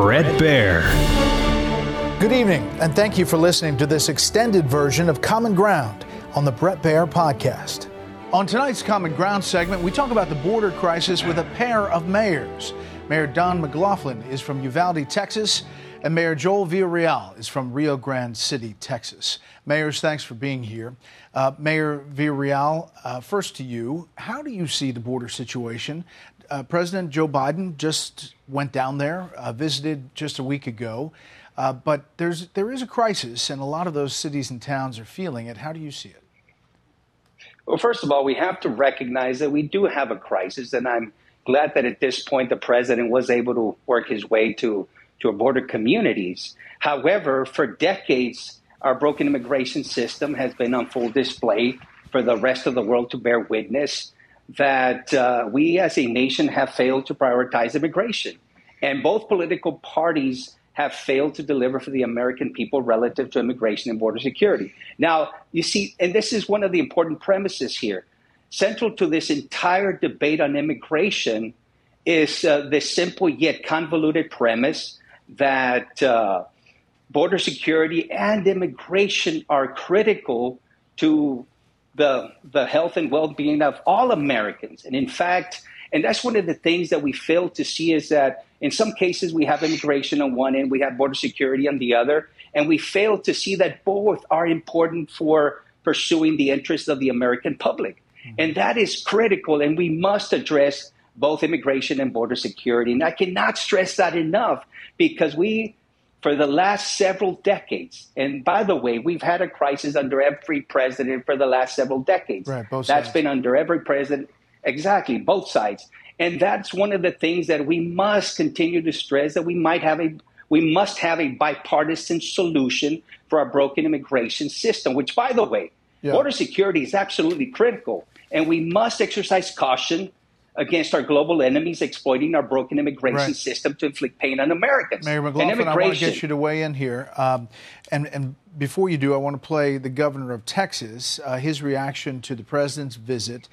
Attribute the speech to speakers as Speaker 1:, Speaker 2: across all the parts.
Speaker 1: Bret Baier.
Speaker 2: Good evening, and thank you for listening to this extended version of Common Ground on the Bret Baier podcast. On tonight's Common Ground segment, we talk about the border crisis with a pair of mayors. Mayor Don McLaughlin is from Uvalde, Texas, and Mayor Joel Villarreal is from Rio Grande City, Texas. Mayors, thanks for being here. Uh, Mayor Villarreal, uh, first to you, how do you see the border situation? Uh, President Joe Biden just went down there, uh, visited just a week ago. Uh, but there's there is a crisis, and a lot of those cities and towns are feeling it. How do you see it?
Speaker 3: Well, first of all, we have to recognize that we do have a crisis, and I'm glad that at this point the president was able to work his way to to border communities. However, for decades, our broken immigration system has been on full display for the rest of the world to bear witness that uh, we as a nation have failed to prioritize immigration. And both political parties have failed to deliver for the American people relative to immigration and border security. Now, you see, and this is one of the important premises here. Central to this entire debate on immigration is uh, the simple yet convoluted premise that uh, border security and immigration are critical to the, the health and well being of all Americans. And in fact, and that's one of the things that we fail to see is that in some cases we have immigration on one end, we have border security on the other, and we fail to see that both are important for pursuing the interests of the American public. Mm-hmm. And that is critical, and we must address both immigration and border security. And I cannot stress that enough because we for the last several decades. And by the way, we've had a crisis under every president for the last several decades.
Speaker 2: Right, both
Speaker 3: That's
Speaker 2: sides.
Speaker 3: been under every president. Exactly, both sides. And that's one of the things that we must continue to stress that we might have a we must have a bipartisan solution for our broken immigration system, which by the way, yeah. border security is absolutely critical. And we must exercise caution against our global enemies exploiting our broken immigration right. system to inflict pain on Americans.
Speaker 2: Mayor McLaughlin, I want to get you to weigh in here. Um, and, and before you do, I want to play the governor of Texas, uh, his reaction to the president's visit.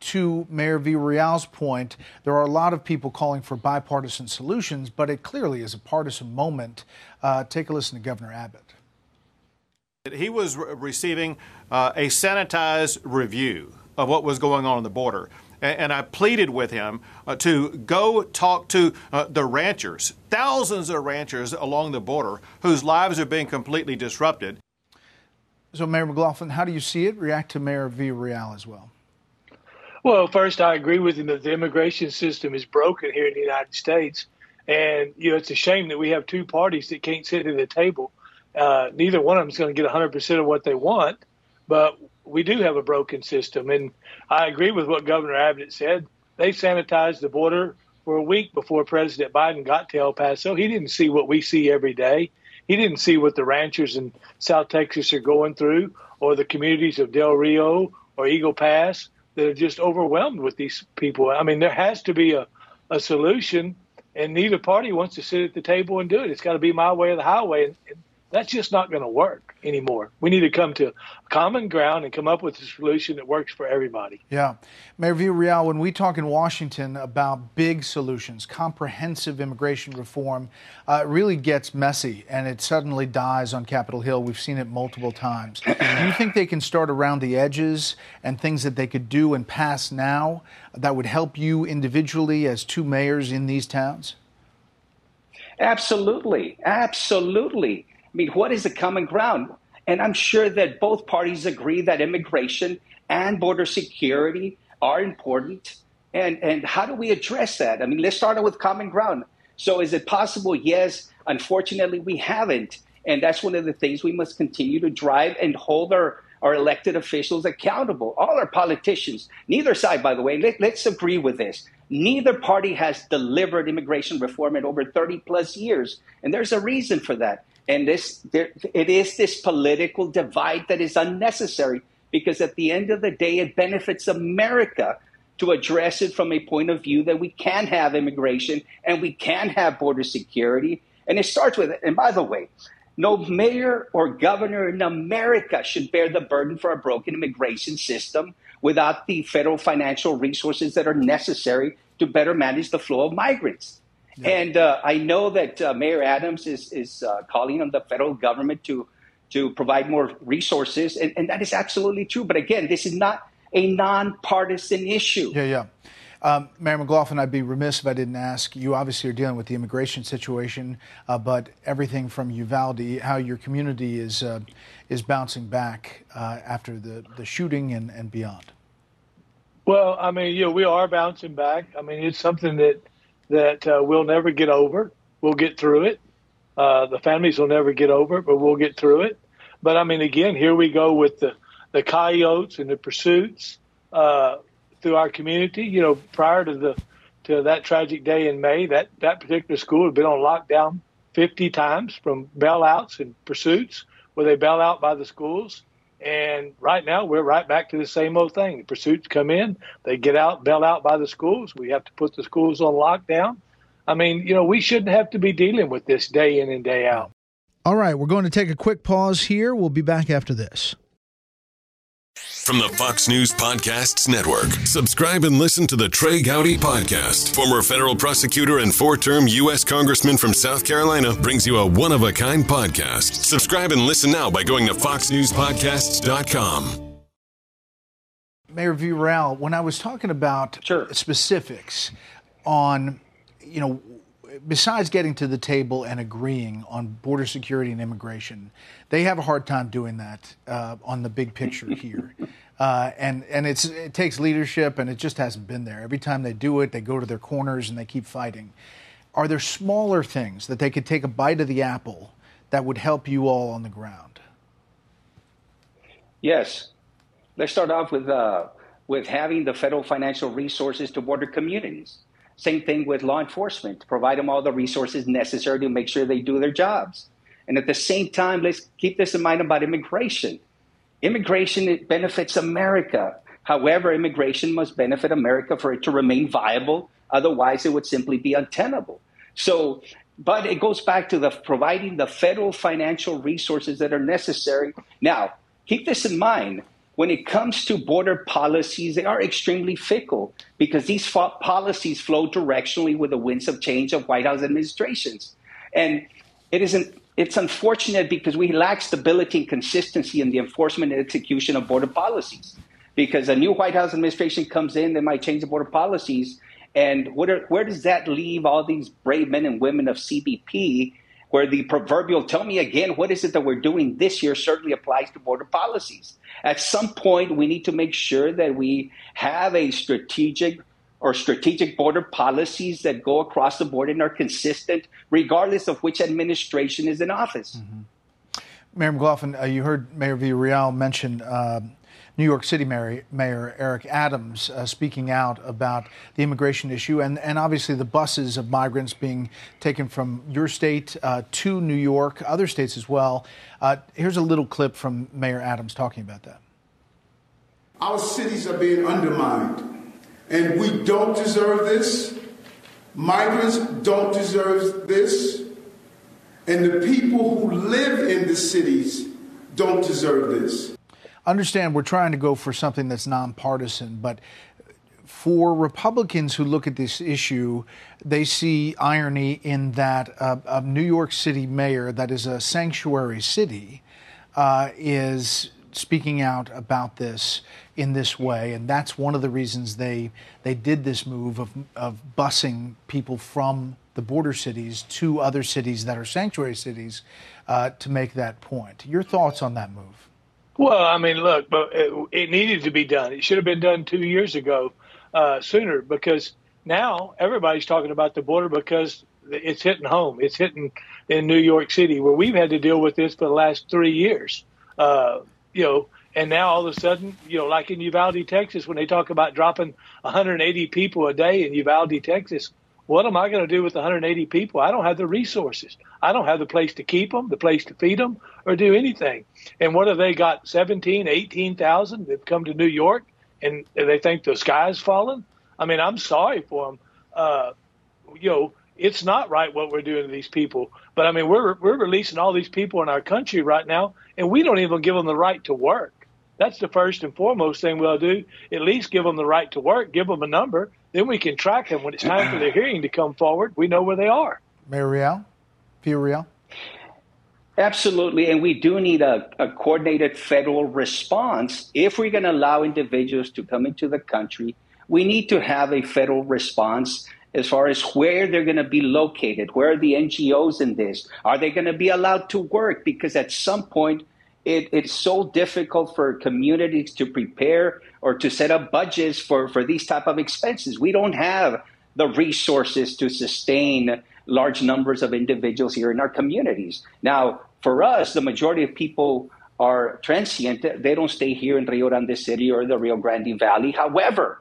Speaker 2: To Mayor Villarreal's point, there are a lot of people calling for bipartisan solutions, but it clearly is a partisan moment. Uh, take a listen to Governor Abbott.
Speaker 4: He was re- receiving uh, a sanitized review of what was going on on the border and I pleaded with him uh, to go talk to uh, the ranchers, thousands of ranchers along the border whose lives are being completely disrupted.
Speaker 2: So, Mayor McLaughlin, how do you see it? React to Mayor Villarreal as well.
Speaker 5: Well, first, I agree with him that the immigration system is broken here in the United States. And, you know, it's a shame that we have two parties that can't sit at the table. Uh, neither one of them is going to get 100% of what they want. But we do have a broken system. And I agree with what Governor Abbott said. They sanitized the border for a week before President Biden got to El Paso. He didn't see what we see every day. He didn't see what the ranchers in South Texas are going through, or the communities of Del Rio or Eagle Pass that are just overwhelmed with these people. I mean, there has to be a, a solution, and neither party wants to sit at the table and do it. It's got to be my way or the highway. And, and that's just not going to work anymore. We need to come to common ground and come up with a solution that works for everybody.
Speaker 2: Yeah. Mayor Villarreal, when we talk in Washington about big solutions, comprehensive immigration reform, uh, it really gets messy and it suddenly dies on Capitol Hill. We've seen it multiple times. do you think they can start around the edges and things that they could do and pass now that would help you individually as two mayors in these towns?
Speaker 3: Absolutely. Absolutely. I mean, what is the common ground? And I'm sure that both parties agree that immigration and border security are important. And, and how do we address that? I mean, let's start with common ground. So, is it possible? Yes. Unfortunately, we haven't. And that's one of the things we must continue to drive and hold our, our elected officials accountable. All our politicians, neither side, by the way, let, let's agree with this. Neither party has delivered immigration reform in over 30 plus years. And there's a reason for that. And this, there, it is this political divide that is unnecessary because at the end of the day, it benefits America to address it from a point of view that we can have immigration and we can have border security. And it starts with, it. and by the way, no mayor or governor in America should bear the burden for a broken immigration system without the federal financial resources that are necessary to better manage the flow of migrants. Yeah. And uh, I know that uh, Mayor Adams is, is uh, calling on the federal government to, to provide more resources, and, and that is absolutely true. But again, this is not a nonpartisan issue.
Speaker 2: Yeah, yeah. Um, Mayor McLaughlin, I'd be remiss if I didn't ask. You obviously are dealing with the immigration situation, uh, but everything from Uvalde, how your community is uh, is bouncing back uh, after the, the shooting and, and beyond.
Speaker 5: Well, I mean, you know, we are bouncing back. I mean, it's something that that uh, we'll never get over. We'll get through it. Uh, the families will never get over it, but we'll get through it. But I mean, again, here we go with the the coyotes and the pursuits uh, through our community. You know, prior to the to that tragic day in May, that that particular school had been on lockdown 50 times from bailouts and pursuits, where they bail out by the schools. And right now, we're right back to the same old thing. The pursuits come in, they get out, bail out by the schools. We have to put the schools on lockdown. I mean, you know, we shouldn't have to be dealing with this day in and day out.
Speaker 2: All right, we're going to take a quick pause here. We'll be back after this.
Speaker 6: From the Fox News Podcasts Network, subscribe and listen to the Trey Gowdy Podcast. Former federal prosecutor and four term U.S. Congressman from South Carolina brings you a one of a kind podcast. Subscribe and listen now by going to FoxNewsPodcasts.com.
Speaker 2: Mayor Villarreal, when I was talking about
Speaker 3: sure.
Speaker 2: specifics on, you know, besides getting to the table and agreeing on border security and immigration, they have a hard time doing that uh, on the big picture here. Uh, and and it takes leadership, and it just hasn't been there. Every time they do it, they go to their corners and they keep fighting. Are there smaller things that they could take a bite of the apple that would help you all on the ground?
Speaker 3: Yes. Let's start off with uh, with having the federal financial resources to border communities. Same thing with law enforcement, provide them all the resources necessary to make sure they do their jobs. And at the same time, let's keep this in mind about immigration. Immigration it benefits America. However, immigration must benefit America for it to remain viable. Otherwise, it would simply be untenable. So, but it goes back to the providing the federal financial resources that are necessary. Now, keep this in mind when it comes to border policies, they are extremely fickle because these policies flow directionally with the winds of change of White House administrations. And it isn't it's unfortunate because we lack stability and consistency in the enforcement and execution of border policies. Because a new White House administration comes in, they might change the border policies. And are, where does that leave all these brave men and women of CBP where the proverbial tell me again what is it that we're doing this year certainly applies to border policies. At some point, we need to make sure that we have a strategic or strategic border policies that go across the board and are consistent, regardless of which administration is in office. Mm-hmm.
Speaker 2: Mayor McLaughlin, uh, you heard Mayor Villarreal mention uh, New York City Mayor, Eric Adams uh, speaking out about the immigration issue and, and obviously the buses of migrants being taken from your state uh, to New York, other states as well. Uh, here's a little clip from Mayor Adams talking about that.
Speaker 7: Our cities are being undermined, and we don't deserve this. Migrants don't deserve this. And the people who live in the cities don't deserve this
Speaker 2: understand we're trying to go for something that's nonpartisan, but for Republicans who look at this issue, they see irony in that a New York City mayor that is a sanctuary city uh, is speaking out about this in this way, and that's one of the reasons they they did this move of of busing people from the border cities to other cities that are sanctuary cities uh, to make that point. Your thoughts on that move?
Speaker 5: Well, I mean, look, but it, it needed to be done. It should have been done two years ago, uh, sooner, because now everybody's talking about the border because it's hitting home. It's hitting in New York City, where we've had to deal with this for the last three years. Uh, you know, and now all of a sudden, you know, like in Uvalde, Texas, when they talk about dropping 180 people a day in Uvalde, Texas, what am I going to do with 180 people? I don't have the resources. I don't have the place to keep them, the place to feed them, or do anything. And what have they got? 17, 18,000 that come to New York, and they think the sky's falling. I mean, I'm sorry for them. Uh, you know, it's not right what we're doing to these people. But I mean, we're we're releasing all these people in our country right now, and we don't even give them the right to work. That's the first and foremost thing we'll do. At least give them the right to work, give them a number, then we can track them when it's time for their hearing to come forward. We know where they are.
Speaker 2: Mayor Real, Pia Real.
Speaker 3: Absolutely, and we do need a, a coordinated federal response if we're going to allow individuals to come into the country. We need to have a federal response as far as where they're going to be located. Where are the NGOs in this? Are they going to be allowed to work? Because at some point, it, it's so difficult for communities to prepare or to set up budgets for, for these type of expenses. We don't have the resources to sustain large numbers of individuals here in our communities. Now, for us, the majority of people are transient. They don't stay here in Rio Grande City or the Rio Grande Valley. However,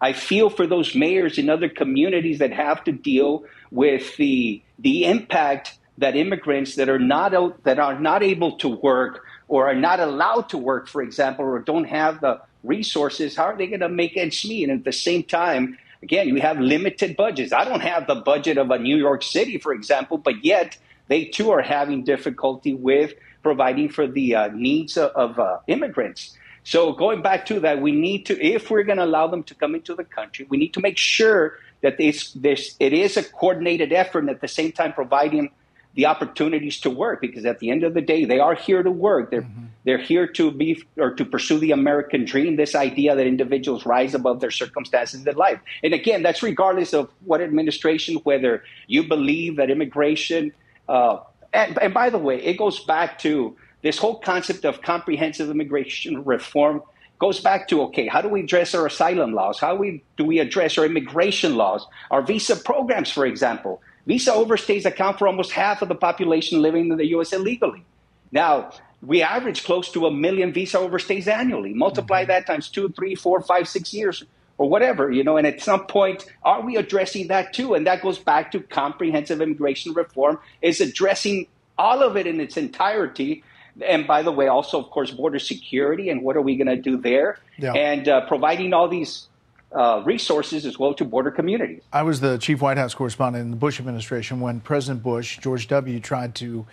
Speaker 3: I feel for those mayors in other communities that have to deal with the the impact that immigrants that are not that are not able to work or are not allowed to work, for example, or don't have the resources, how are they going to make ends meet? And at the same time, again, you have limited budgets. I don't have the budget of a New York City, for example, but yet they too are having difficulty with providing for the uh, needs of, of uh, immigrants. So going back to that, we need to, if we're going to allow them to come into the country, we need to make sure that this, it is a coordinated effort and at the same time providing the opportunities to work because at the end of the day, they are here to work. They're, mm-hmm. they're here to be or to pursue the American dream, this idea that individuals rise above their circumstances in life. And again, that's regardless of what administration, whether you believe that immigration, uh, and, and by the way, it goes back to this whole concept of comprehensive immigration reform goes back to okay, how do we address our asylum laws? How we, do we address our immigration laws? Our visa programs, for example. Visa overstays account for almost half of the population living in the U.S. illegally. Now, we average close to a million visa overstays annually. Multiply mm-hmm. that times two, three, four, five, six years, or whatever, you know. And at some point, are we addressing that too? And that goes back to comprehensive immigration reform is addressing all of it in its entirety and by the way, also, of course, border security and what are we going to do there? Yeah. And uh, providing all these uh, resources as well to border communities.
Speaker 2: I was the chief White House correspondent in the Bush administration when President Bush, George W., tried to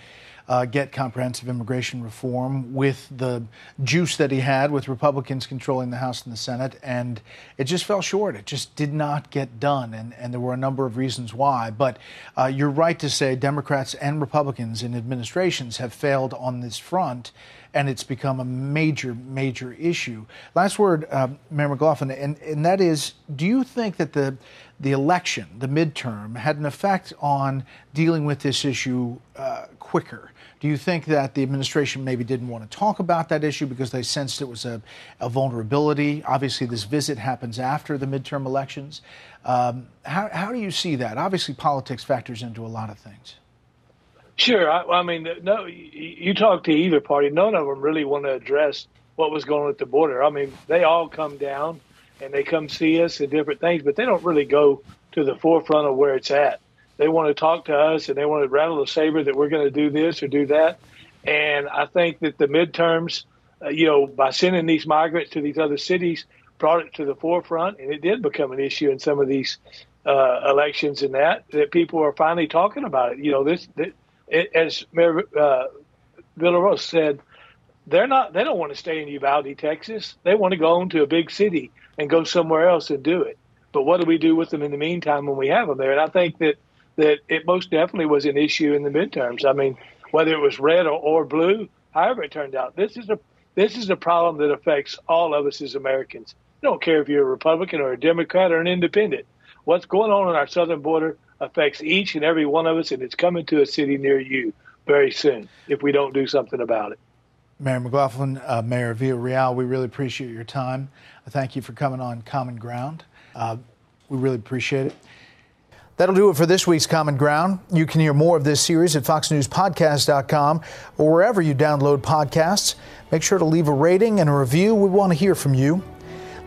Speaker 2: uh, get comprehensive immigration reform with the juice that he had with Republicans controlling the House and the Senate. And it just fell short. It just did not get done. And, and there were a number of reasons why. But uh, you're right to say Democrats and Republicans in administrations have failed on this front. And it's become a major, major issue. Last word, uh, Mayor McLaughlin, and, and that is do you think that the the election, the midterm, had an effect on dealing with this issue uh, quicker? Do you think that the administration maybe didn't want to talk about that issue because they sensed it was a, a vulnerability? Obviously, this visit happens after the midterm elections. Um, how, how do you see that? Obviously, politics factors into a lot of things.
Speaker 5: Sure. I, I mean, no. You talk to either party, none of them really want to address what was going on at the border. I mean, they all come down and they come see us and different things, but they don't really go to the forefront of where it's at. They want to talk to us and they want to rattle the saber that we're going to do this or do that. And I think that the midterms, uh, you know, by sending these migrants to these other cities, brought it to the forefront, and it did become an issue in some of these uh, elections. And that that people are finally talking about it. You know, this, this it, as Mayor uh, Villaraigosa said, they're not. They don't want to stay in Uvalde, Texas. They want to go on to a big city and go somewhere else and do it. But what do we do with them in the meantime when we have them there? And I think that that it most definitely was an issue in the midterms. I mean, whether it was red or, or blue, however it turned out, this is a This is a problem that affects all of us as Americans. I don't care if you're a Republican or a Democrat or an independent. What's going on on our southern border affects each and every one of us, and it's coming to a city near you very soon if we don't do something about it.
Speaker 2: Mayor McLaughlin, uh, Mayor Villarreal, we really appreciate your time. Thank you for coming on Common Ground. Uh, we really appreciate it. That'll do it for this week's Common Ground. You can hear more of this series at foxnewspodcast.com or wherever you download podcasts. Make sure to leave a rating and a review. We want to hear from you.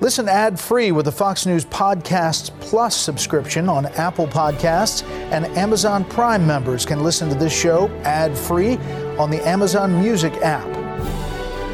Speaker 2: Listen ad free with the Fox News Podcasts Plus subscription on Apple Podcasts, and Amazon Prime members can listen to this show ad free on the Amazon Music app.